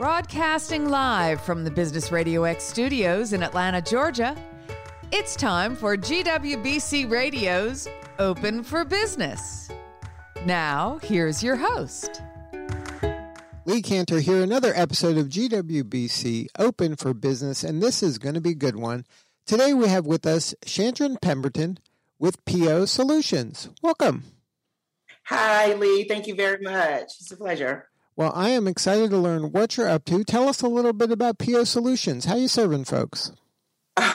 Broadcasting live from the Business Radio X studios in Atlanta, Georgia, it's time for GWBC Radio's Open for Business. Now, here's your host. Lee Kantor here, another episode of GWBC Open for Business, and this is going to be a good one. Today we have with us Chandron Pemberton with PO Solutions. Welcome. Hi, Lee. Thank you very much. It's a pleasure. Well, I am excited to learn what you're up to. Tell us a little bit about PO Solutions. How you serving folks?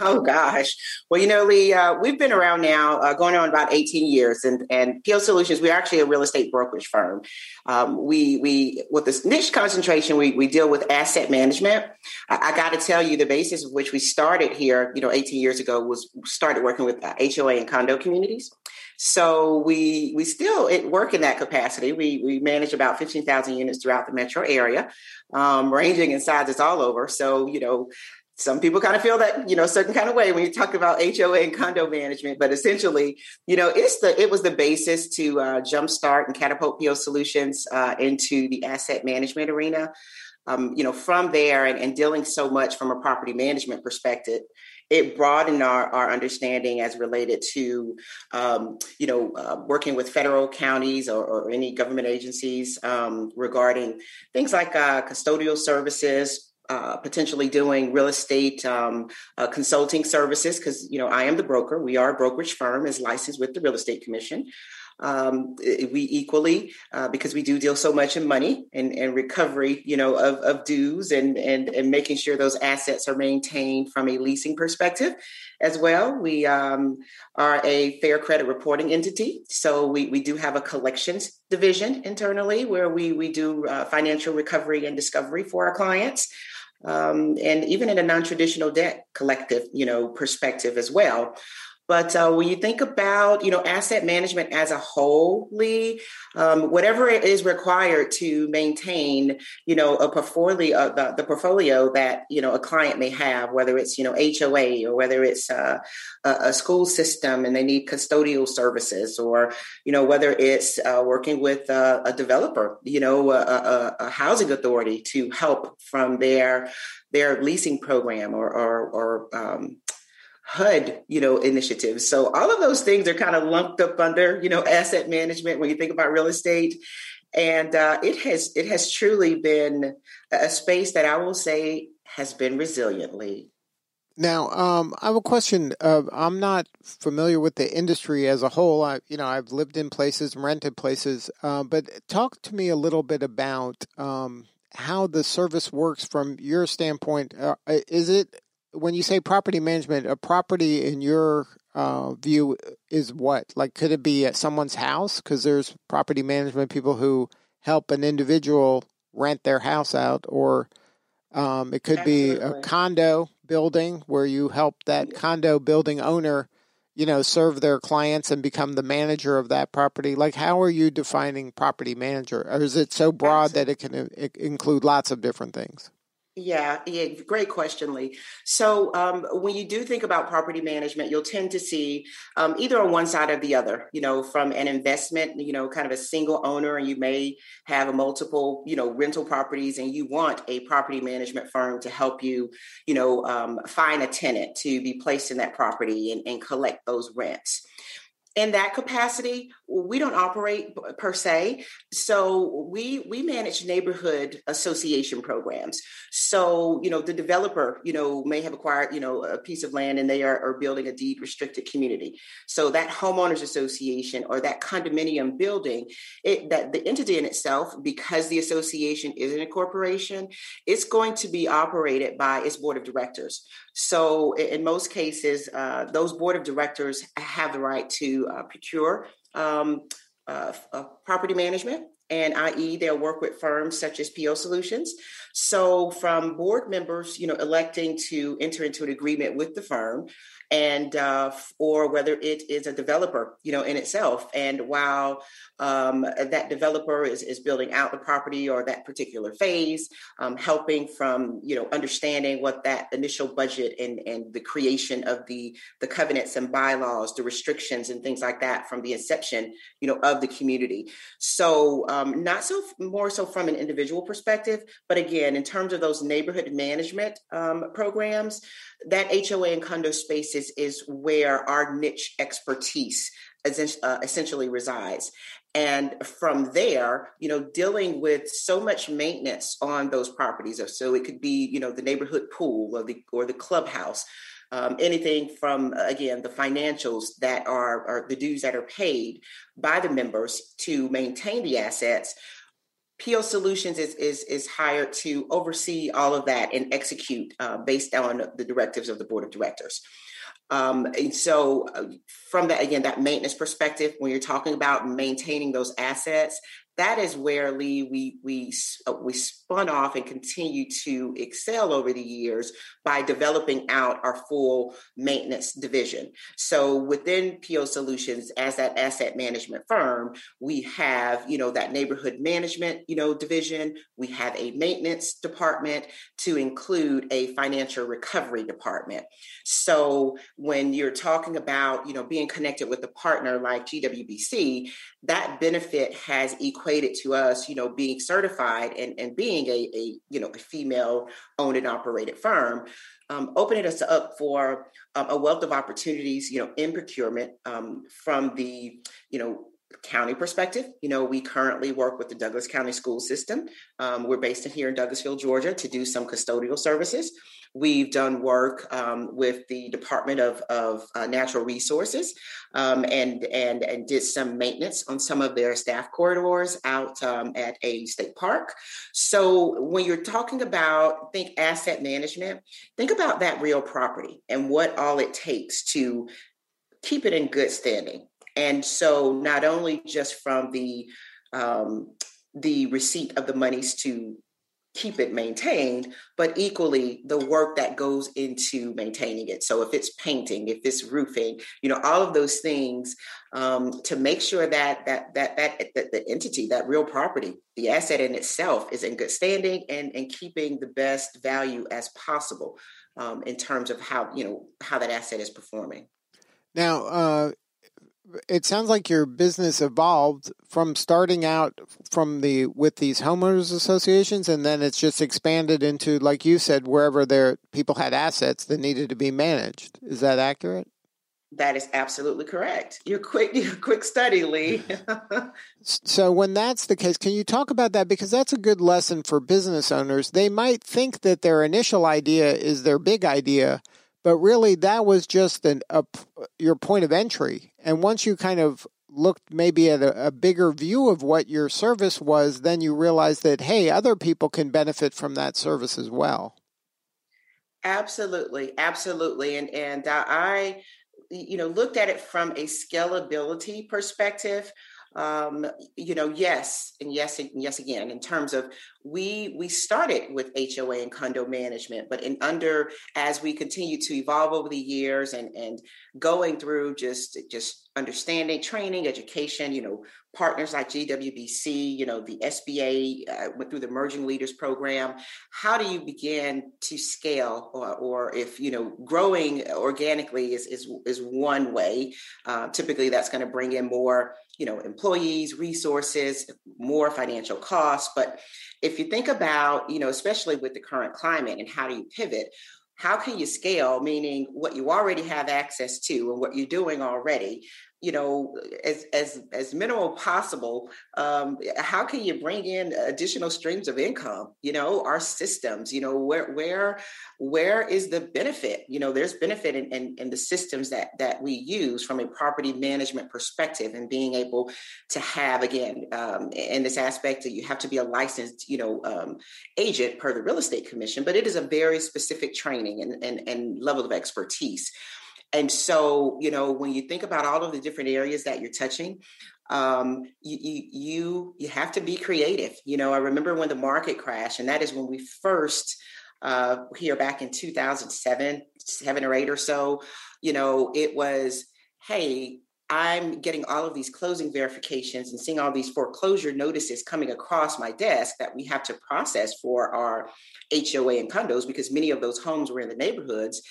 Oh gosh. Well, you know, Lee, uh, we've been around now uh, going on about 18 years, and and PO Solutions. We're actually a real estate brokerage firm. Um, we we with this niche concentration, we we deal with asset management. I, I got to tell you, the basis of which we started here, you know, 18 years ago, was started working with uh, HOA and condo communities. So we we still work in that capacity. We we manage about fifteen thousand units throughout the metro area, um, ranging in sizes all over. So you know. Some people kind of feel that you know certain kind of way when you talk about HOA and condo management, but essentially, you know, it's the it was the basis to uh, jumpstart and catapult PO Solutions uh, into the asset management arena. Um, you know, from there and, and, dealing so much from a property management perspective, it broadened our, our understanding as related to, um, you know, uh, working with federal counties or, or any government agencies um, regarding things like uh, custodial services, uh, potentially doing real estate um, uh, consulting services because you know I am the broker. We are a brokerage firm, is licensed with the Real Estate Commission. Um, we equally, uh, because we do deal so much in money and, and recovery, you know, of, of dues and, and, and making sure those assets are maintained from a leasing perspective as well. We um, are a fair credit reporting entity. So we, we do have a collections division internally where we, we do uh, financial recovery and discovery for our clients. Um, and even in a non-traditional debt collective, you know, perspective as well. But uh, when you think about, you know, asset management as a whole, Lee, um, whatever it is required to maintain, you know, a portfolio, uh, the, the, portfolio that you know a client may have, whether it's you know HOA or whether it's uh, a, a, school system and they need custodial services, or you know whether it's uh, working with a developer, you know, a, a, a housing authority to help from their their leasing program or or, or um, HUD, you know, initiatives. So all of those things are kind of lumped up under, you know, asset management when you think about real estate. And uh, it has it has truly been a space that I will say has been resiliently. Now, um, I have a question. Uh, I'm not familiar with the industry as a whole. I, you know, I've lived in places, rented places, uh, but talk to me a little bit about um, how the service works from your standpoint. Uh, is it when you say property management, a property in your uh, view is what? Like, could it be at someone's house? Because there's property management people who help an individual rent their house out, or um, it could Absolutely. be a condo building where you help that condo building owner, you know, serve their clients and become the manager of that property. Like, how are you defining property manager? Or is it so broad Absolutely. that it can include lots of different things? Yeah, yeah, great question, Lee. So, um, when you do think about property management, you'll tend to see um, either on one side or the other. You know, from an investment, you know, kind of a single owner, and you may have a multiple, you know, rental properties, and you want a property management firm to help you, you know, um, find a tenant to be placed in that property and, and collect those rents in that capacity we don't operate per se. So we we manage neighborhood association programs. So you know the developer you know may have acquired you know a piece of land and they are, are building a deed restricted community. So that homeowners association or that condominium building it that the entity in itself because the association isn't a corporation it's going to be operated by its board of directors. So in most cases uh, those board of directors have the right to uh, procure um, uh, uh, property management and i.e. they'll work with firms such as PO Solutions. So from board members, you know, electing to enter into an agreement with the firm, and uh, or whether it is a developer, you know, in itself. And while um, that developer is, is building out the property or that particular phase, um, helping from you know understanding what that initial budget and and the creation of the the covenants and bylaws, the restrictions and things like that from the inception, you know, of the community. So um, not so more so from an individual perspective, but again, in terms of those neighborhood management um, programs, that HOA and condo spaces where our niche expertise uh, essentially resides. And from there, you know, dealing with so much maintenance on those properties. So it could be, you know, the neighborhood pool or the or the clubhouse, um, anything from again the financials that are, are the dues that are paid by the members to maintain the assets PO Solutions is is is hired to oversee all of that and execute uh, based on the directives of the board of directors. Um, and so, uh, from that again, that maintenance perspective, when you're talking about maintaining those assets, that is where Lee we we uh, we spun off and continue to excel over the years by developing out our full maintenance division. So within PO Solutions, as that asset management firm, we have you know that neighborhood management you know division. We have a maintenance department to include a financial recovery department. So when you're talking about you know being connected with a partner like GWBC, that benefit has equated to us, you know, being certified and, and being a, a you know a female owned and operated firm, um, opening us up for um, a wealth of opportunities, you know, in procurement um, from the you know county perspective, you know, we currently work with the Douglas County School System. Um, we're based in here in Douglasville, Georgia, to do some custodial services. We've done work um, with the Department of, of uh, Natural Resources um, and, and, and did some maintenance on some of their staff corridors out um, at a state park. So when you're talking about, think asset management, think about that real property and what all it takes to keep it in good standing. And so not only just from the um, the receipt of the monies to keep it maintained, but equally the work that goes into maintaining it. So if it's painting, if it's roofing, you know, all of those things um, to make sure that that that that, that the entity, that real property, the asset in itself is in good standing and and keeping the best value as possible um, in terms of how you know how that asset is performing. Now, uh, it sounds like your business evolved from starting out from the with these homeowners associations and then it's just expanded into like you said wherever there people had assets that needed to be managed. Is that accurate? That is absolutely correct. You're quick you're quick study lee. So when that's the case can you talk about that? Because that's a good lesson for business owners. They might think that their initial idea is their big idea but really that was just an, a, your point of entry. And once you kind of looked maybe at a, a, bigger view of what your service was, then you realized that, hey, other people can benefit from that service as well. Absolutely, absolutely. And, and uh, I, you know, looked at it from a scalability perspective um, you know, yes, and yes, and yes again, in terms of we we started with HOA and condo management, but in under as we continue to evolve over the years and and going through just just understanding, training, education, you know, partners like GWBC, you know, the SBA uh, went through the Emerging Leaders Program. How do you begin to scale, or, or if you know, growing organically is is is one way. Uh, typically, that's going to bring in more, you know, employees, resources, more financial costs. But if you think about, you know, especially with the current climate and how do you pivot? how can you scale meaning what you already have access to and what you're doing already you know as as as minimal possible um, how can you bring in additional streams of income you know our systems you know where where where is the benefit? You know there's benefit in, in, in the systems that that we use from a property management perspective and being able to have again um, in this aspect that you have to be a licensed you know um, agent per the real estate commission but it is a very specific training and, and, and level of expertise and so, you know, when you think about all of the different areas that you're touching, um, you, you you have to be creative. You know, I remember when the market crashed, and that is when we first uh, here back in 2007, seven or eight or so, you know, it was, hey, I'm getting all of these closing verifications and seeing all these foreclosure notices coming across my desk that we have to process for our HOA and condos because many of those homes were in the neighborhoods.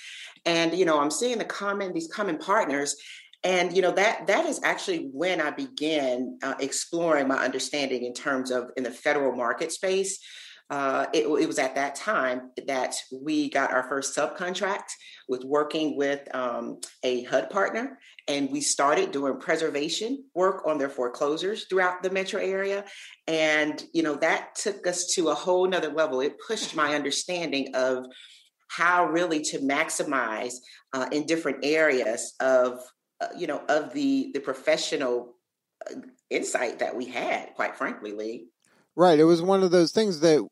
And you know, I'm seeing the common these common partners and you know that that is actually when i began uh, exploring my understanding in terms of in the federal market space uh, it, it, was at that time that we got our first subcontract with working with um, a HUD partner, and we started doing preservation work on their foreclosures throughout the metro area. And you know that took us to a whole nother level. It pushed my understanding of how really to maximize uh, in different areas of uh, you know of the the professional uh, insight that we had. Quite frankly, Lee. Right. It was one of those things that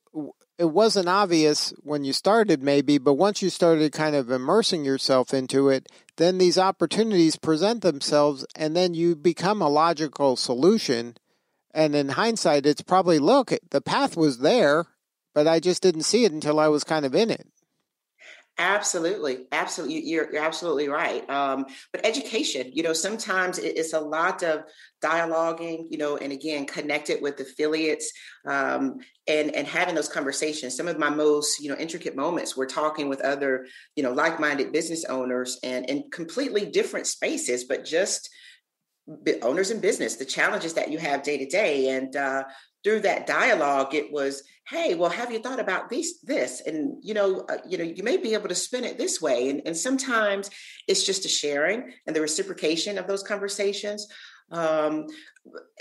it wasn't obvious when you started, maybe, but once you started kind of immersing yourself into it, then these opportunities present themselves and then you become a logical solution. And in hindsight, it's probably look, the path was there, but I just didn't see it until I was kind of in it. Absolutely, absolutely, you're, you're absolutely right. Um, but education, you know, sometimes it's a lot of dialoguing, you know, and again, connected with affiliates um, and and having those conversations. Some of my most, you know, intricate moments were talking with other, you know, like-minded business owners and in completely different spaces, but just owners in business, the challenges that you have day to day, and uh, through that dialogue, it was, hey, well, have you thought about this, this? And you know, uh, you know, you may be able to spin it this way. And, and sometimes it's just a sharing and the reciprocation of those conversations. Um,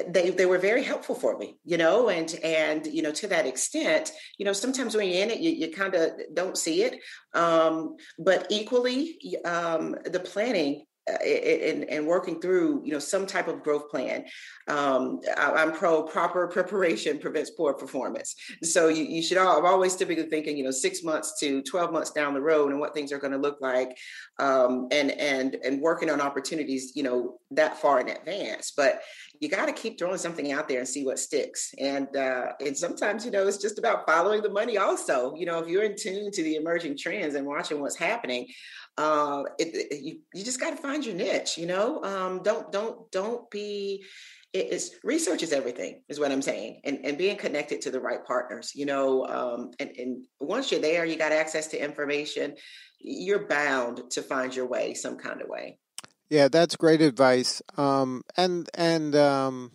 they they were very helpful for me, you know, and and you know to that extent, you know, sometimes when you're in it, you, you kind of don't see it. Um, but equally, um, the planning and, and working through you know some type of growth plan. Um, I, am pro proper preparation prevents poor performance. So you, you should all, i'm always typically thinking you know six months to 12 months down the road and what things are going to look like um, and and and working on opportunities you know that far in advance. But you got to keep throwing something out there and see what sticks. And uh, and sometimes you know it's just about following the money also. You know if you're in tune to the emerging trends and watching what's happening uh, it, it, you, you just got to find your niche you know? Um, don't don't don't be it's research is everything is what i'm saying. And, and being connected to the right partners you know um, and, and once you're there you got access to information you're bound to find your way some kind of way yeah that's great advice um, and and um,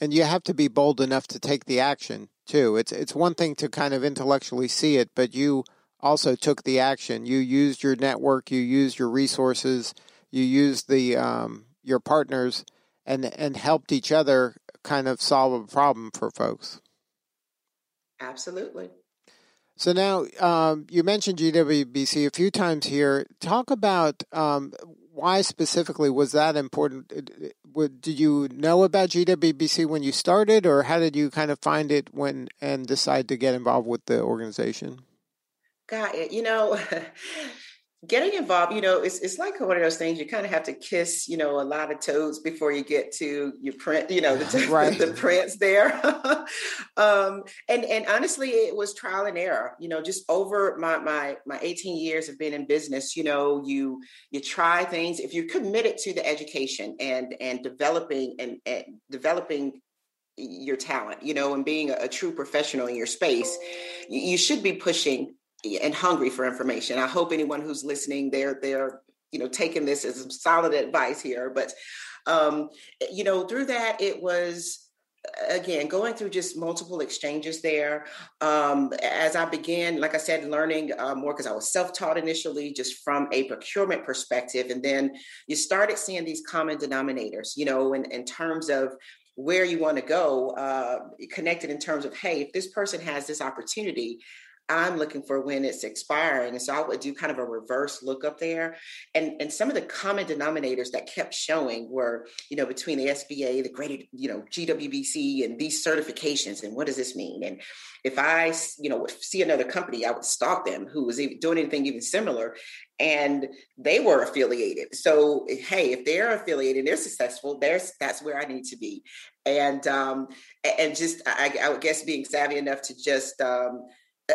and you have to be bold enough to take the action too it's it's one thing to kind of intellectually see it but you also took the action. You used your network, you used your resources, you used the um, your partners, and and helped each other kind of solve a problem for folks. Absolutely. So now um, you mentioned GWBC a few times here. Talk about um, why specifically was that important? Did you know about GWBC when you started, or how did you kind of find it when and decide to get involved with the organization? God, you know, getting involved, you know, it's it's like one of those things you kind of have to kiss, you know, a lot of toes before you get to your print, you know, the, right. the, the prints there. um, and and honestly, it was trial and error. You know, just over my my my 18 years of being in business, you know, you you try things if you're committed to the education and and developing and, and developing your talent, you know, and being a, a true professional in your space, you, you should be pushing and hungry for information. I hope anyone who's listening, they're they're you know taking this as solid advice here. But um, you know, through that, it was again going through just multiple exchanges there um, as i began like i said learning uh, more because i was self-taught initially just from a procurement perspective and then you started seeing these common denominators you know in, in terms of where you want to go uh, connected in terms of hey if this person has this opportunity I'm looking for when it's expiring. And so I would do kind of a reverse look up there. And, and some of the common denominators that kept showing were, you know, between the SBA, the graded, you know, GWBC and these certifications. And what does this mean? And if I, you know, see another company, I would stalk them who was doing anything even similar. And they were affiliated. So, hey, if they're affiliated, they're successful. There's that's where I need to be. And um, and just I, I would guess being savvy enough to just um,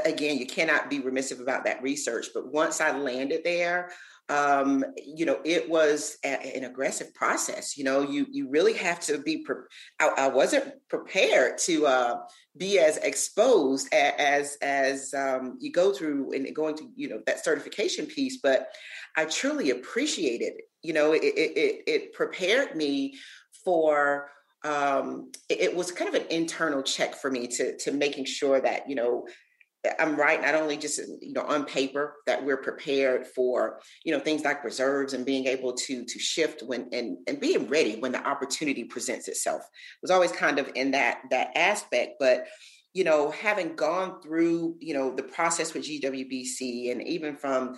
again, you cannot be remissive about that research. But once I landed there, um, you know, it was a, an aggressive process. You know, you you really have to be. Pre- I, I, wasn't prepared to uh, be as exposed as as um, you go through and going to you know that certification piece. But I truly appreciated it. You know, it it, it prepared me for um, it, it, was kind of an internal check for me to to making sure that you know I'm right, not only just you know on paper that we're prepared for you know things like reserves and being able to to shift when and and being ready when the opportunity presents itself. It was always kind of in that that aspect, but you know having gone through you know the process with GWBC and even from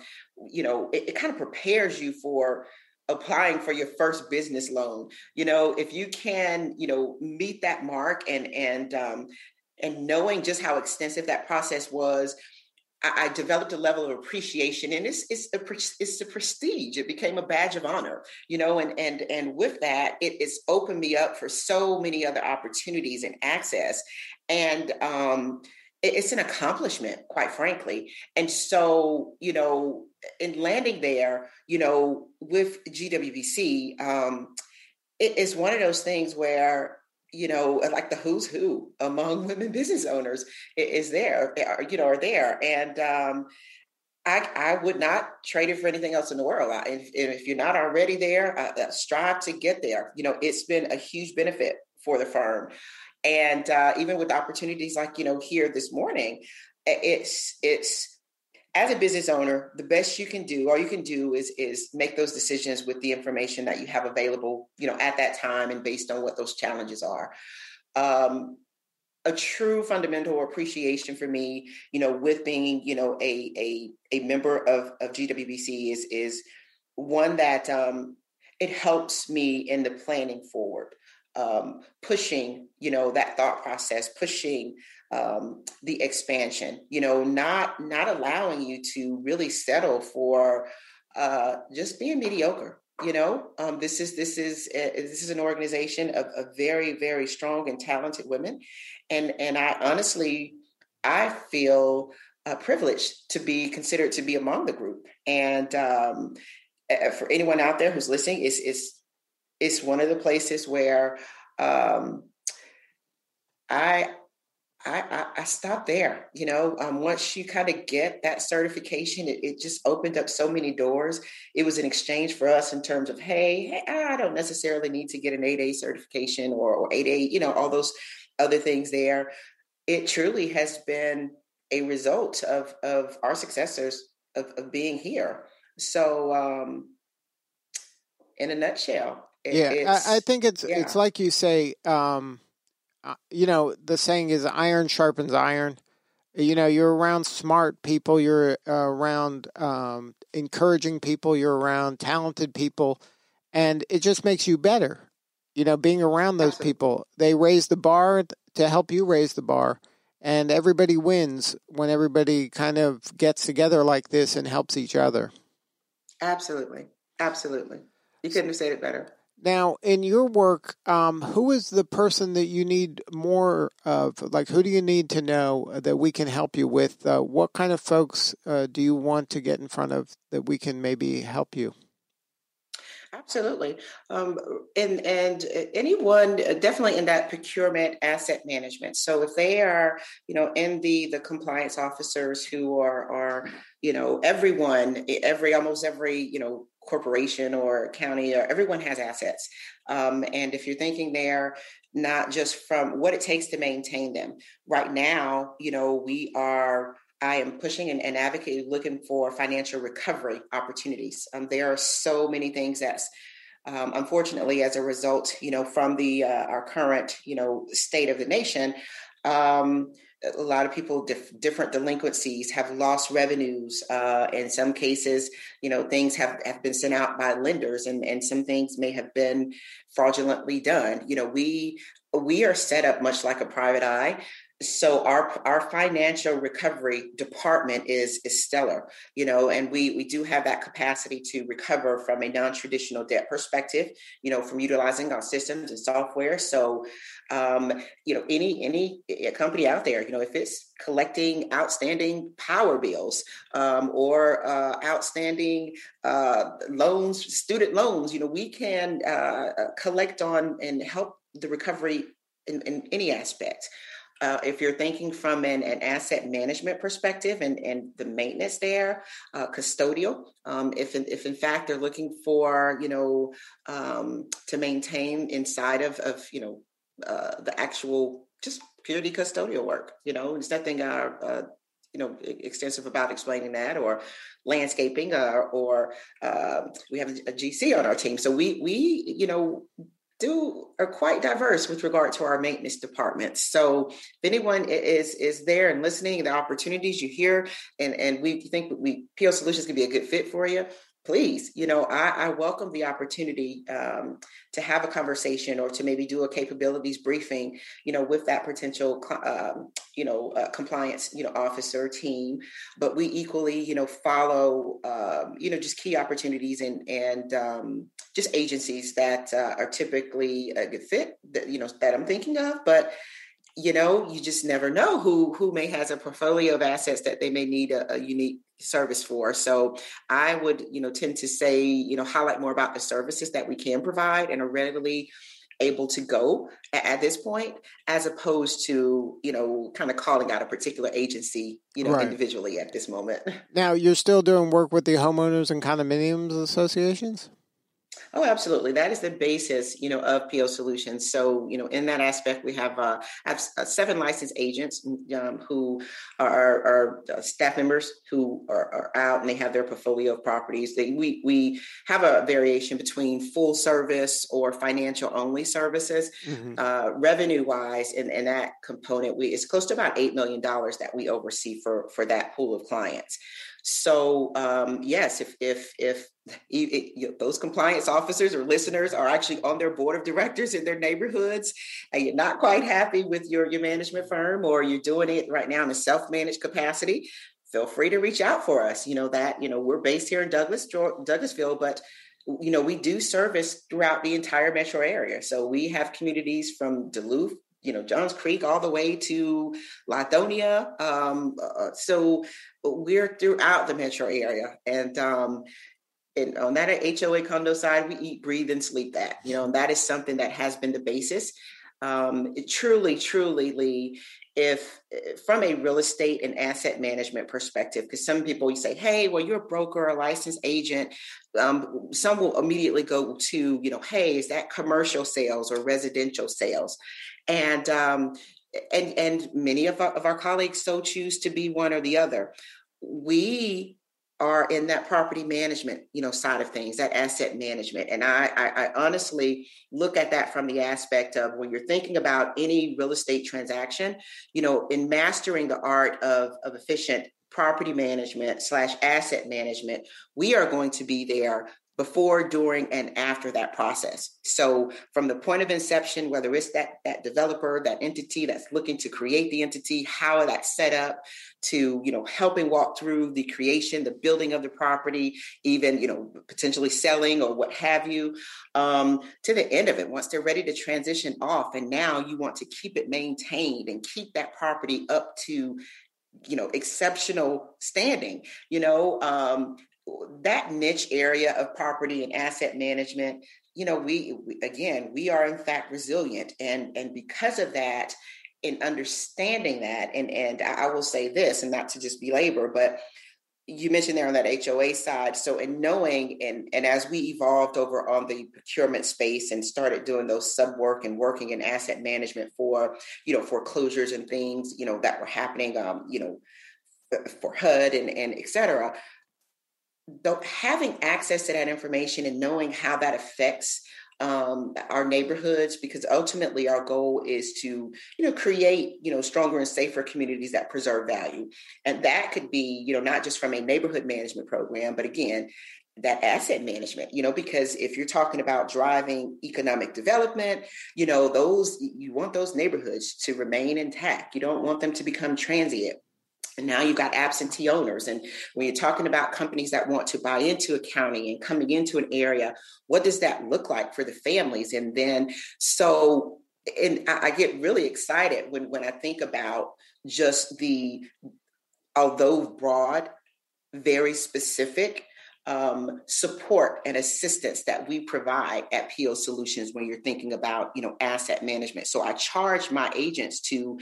you know it, it kind of prepares you for applying for your first business loan you know if you can you know meet that mark and and um, and knowing just how extensive that process was I, I developed a level of appreciation and it's it's a it's a prestige. It became a badge of honor you know and and and with that it, it's opened me up for so many other opportunities and access and um it's an accomplishment quite frankly. And so you know in landing there you know with gwbc um it is one of those things where you know, like the who's who among women business owners is there, you know, are there. And um, I, I would not trade it for anything else in the world. I, if, if, you're not already there, uh, uh, strive to get there. You know, it's been a huge benefit for the firm. And uh, even with opportunities like, you know, here this morning, it's, it's, as a business owner, the best you can do, all you can do is is make those decisions with the information that you have available, you know, at that time and based on what those challenges are. Um, a true fundamental appreciation for me, you know, with being, you know, a a a member of of GWBC is is one that um, it helps me in the planning forward um, pushing, you know, that thought process, pushing um, the expansion. You know, not not allowing you to really settle for uh, just being mediocre. You know, um, this is this is uh, this is an organization of, of very very strong and talented women, and and I honestly I feel uh, privileged to be considered to be among the group. And um, for anyone out there who's listening, is is it's one of the places where um, I, I, I stopped there. You know, um, once you kind of get that certification, it, it, just opened up so many doors. It was an exchange for us in terms of, hey, hey I don't necessarily need to get an 8A certification or, or 8A, you know, all those other things there. It truly has been a result of of our successors of, of being here. So, um, in a nutshell, it, yeah, I, I, think it's yeah. it's like you say. Um, uh, you know, the saying is iron sharpens iron. You know, you're around smart people. You're uh, around um, encouraging people. You're around talented people, and it just makes you better. You know, being around those people, they raise the bar to help you raise the bar, and everybody wins when everybody kind of gets together like this and helps each other. Absolutely, absolutely. You couldn't have said it better. Now, in your work, um, who is the person that you need more of? Like, who do you need to know that we can help you with? Uh, what kind of folks uh, do you want to get in front of that we can maybe help you? Absolutely, um, and and anyone uh, definitely in that procurement asset management. So if they are, you know, in the the compliance officers who are are you know everyone every almost every you know corporation or county or everyone has assets. Um, and if you're thinking there, not just from what it takes to maintain them. Right now, you know, we are I am pushing and, and advocating looking for financial recovery opportunities. Um, there are so many things that's um, unfortunately as a result, you know, from the uh, our current, you know, state of the nation. Um, a lot of people dif- different delinquencies have lost revenues uh, in some cases you know things have, have been sent out by lenders and, and some things may have been fraudulently done. You know we we are set up much like a private eye so our our financial recovery department is is stellar you know and we we do have that capacity to recover from a non-traditional debt perspective you know from utilizing our systems and software. So um, you know any any company out there you know if it's collecting outstanding power bills um, or uh, outstanding uh, loans student loans you know we can uh, uh collect on and help the recovery in, in any aspect uh, if you're thinking from an, an, asset management perspective and, and the maintenance there, uh, custodial, um, if, in, if in fact they're looking for, you know, um, to maintain inside of, of you know, uh, the actual just purely custodial work, you know, there's nothing, uh, uh, you know, extensive about explaining that or landscaping uh, or um, we have a GC on our team. So we, we, you know, do are quite diverse with regard to our maintenance departments. So if anyone is is there and listening, the opportunities you hear, and and we think we PO Solutions can be a good fit for you, please, you know, I, I welcome the opportunity um, to have a conversation or to maybe do a capabilities briefing, you know, with that potential, um, you know, uh, compliance, you know, officer team. But we equally, you know, follow, um, you know, just key opportunities and and um, just agencies that uh, are typically a good fit that you know that I'm thinking of, but you know you just never know who who may has a portfolio of assets that they may need a, a, unique service for. So i would you know tend to say you know highlight more about the services that we can provide and are readily able to go at, at this point as opposed to you know kind of calling out a particular agency you know right. individually at this moment. Now you're still doing work with the homeowners and condominiums associations Oh, absolutely. That is the basis, you know, of PO Solutions. So, you know, in that aspect, we have uh, have uh, seven licensed agents um, who are, are uh, staff members who are, are, out and they have their portfolio of properties. They, we we have a variation between full service or financial only services. Mm-hmm. Uh, revenue wise, in, in that component, we it's close to about eight million dollars that we oversee for for that pool of clients. So um, yes, if if if it, those compliance officers or listeners are actually on their board of directors in their neighborhoods, and you're not quite happy with your your management firm, or you're doing it right now in a self managed capacity, feel free to reach out for us. You know that you know we're based here in Douglas, Douglasville, but you know we do service throughout the entire metro area. So we have communities from Duluth you know Johns Creek all the way to Lithonia. Um, uh, so we're throughout the metro area, and um, and on that HOA condo side, we eat, breathe, and sleep that. You know, and that is something that has been the basis. Um, truly, truly, Lee, if from a real estate and asset management perspective, because some people you say, hey, well, you're a broker, a licensed agent. Um, some will immediately go to, you know, hey, is that commercial sales or residential sales? And um, and and many of our, of our colleagues so choose to be one or the other. We are in that property management, you know, side of things, that asset management, and I, I, I honestly look at that from the aspect of when you're thinking about any real estate transaction, you know, in mastering the art of of efficient property management slash asset management, we are going to be there before, during, and after that process. So from the point of inception, whether it's that that developer, that entity that's looking to create the entity, how that's set up, to you know helping walk through the creation, the building of the property, even you know potentially selling or what have you, um, to the end of it. Once they're ready to transition off, and now you want to keep it maintained and keep that property up to you know exceptional standing you know um, that niche area of property and asset management you know we, we, again we are in fact resilient and and because of that in understanding that and and i will say this and not to just belabor but you mentioned there on that HOA side. So in knowing and and as we evolved over on the procurement space and started doing those sub work and working in asset management for, you know, foreclosures and things, you know, that were happening um, you know, for HUD and and et cetera though having access to that information and knowing how that affects um, our neighborhoods because ultimately our goal is to you know create you know stronger and safer communities that preserve value. And that could be you know not just from a neighborhood management program but again that asset management you know because if you're talking about driving economic development you know those you want those neighborhoods to remain intact. You don't want them to become transient and now you've got absentee owners. And when you're talking about companies that want to buy into accounting and coming into an area, what does that look like for the families? And then, so, and I, I get really excited when, when I think about just the, although broad, very specific um, support and assistance that we provide at PO Solutions when you're thinking about, you know, asset management. So I charge my agents to,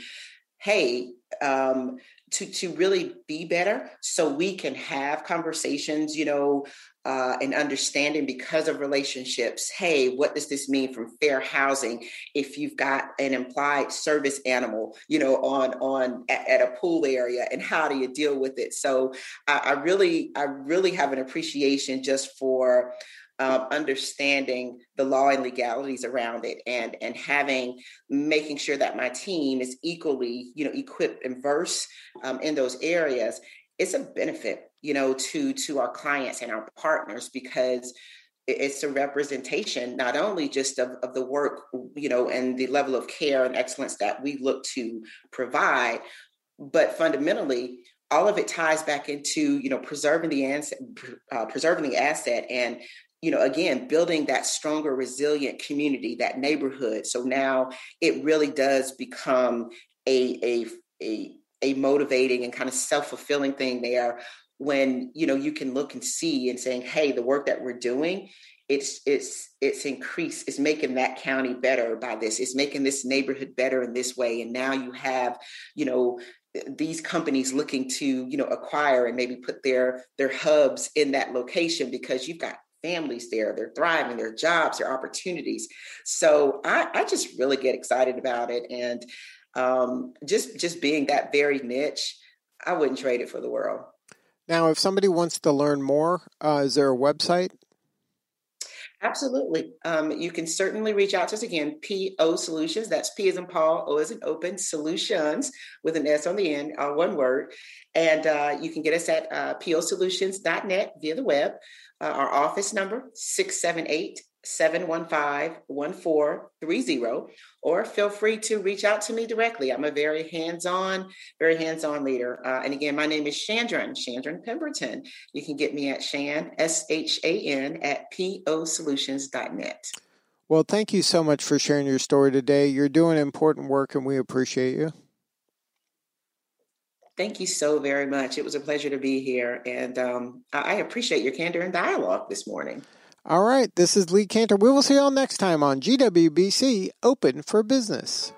hey, um, to to really be better so we can have conversations you know uh, and understanding because of relationships hey what does this mean from fair housing if you've got an implied service animal you know on on at, at a pool area and how do you deal with it? So I, I really i really have an appreciation just for um, understanding the law and legalities around it and and having making sure that my team is equally you know equipped and versed um, in those areas it's a benefit you know to to our clients and our partners because it's a representation not only just of, of the work you know and the level of care and excellence that we look to provide but fundamentally all of it ties back into you know preserving the asset, uh, preserving the asset and you know again building that stronger resilient community that neighborhood. So now it really does become a a a, a motivating and kind of self-fulfilling thing there when you know you can look and see and saying hey the work that we're doing it's it's it's increased it's making that county better by this it's making this neighborhood better in this way. And now you have you know these companies looking to you know acquire and maybe put their their hubs in that location because you've got families there, they're thriving, their jobs, their opportunities. So I, I just really get excited about it. And um, just just being that very niche, I wouldn't trade it for the world. Now, if somebody wants to learn more, uh, is there a website? Absolutely. Um, you can certainly reach out to us again, PO Solutions. That's P as in Paul, O as in open, solutions with an S on the end, uh, one word. And uh, you can get us at uh, posolutions.net via the web. Uh, our office number, 678 715 1430, or feel free to reach out to me directly. I'm a very hands on, very hands on leader. Uh, and again, my name is Chandron, Chandron Pemberton. You can get me at Shan, S H A N, at posolutions.net. Well, thank you so much for sharing your story today. You're doing important work and we appreciate you. Thank you so very much. It was a pleasure to be here. And um, I appreciate your candor and dialogue this morning. All right. This is Lee Kantor. We will see you all next time on GWBC Open for Business.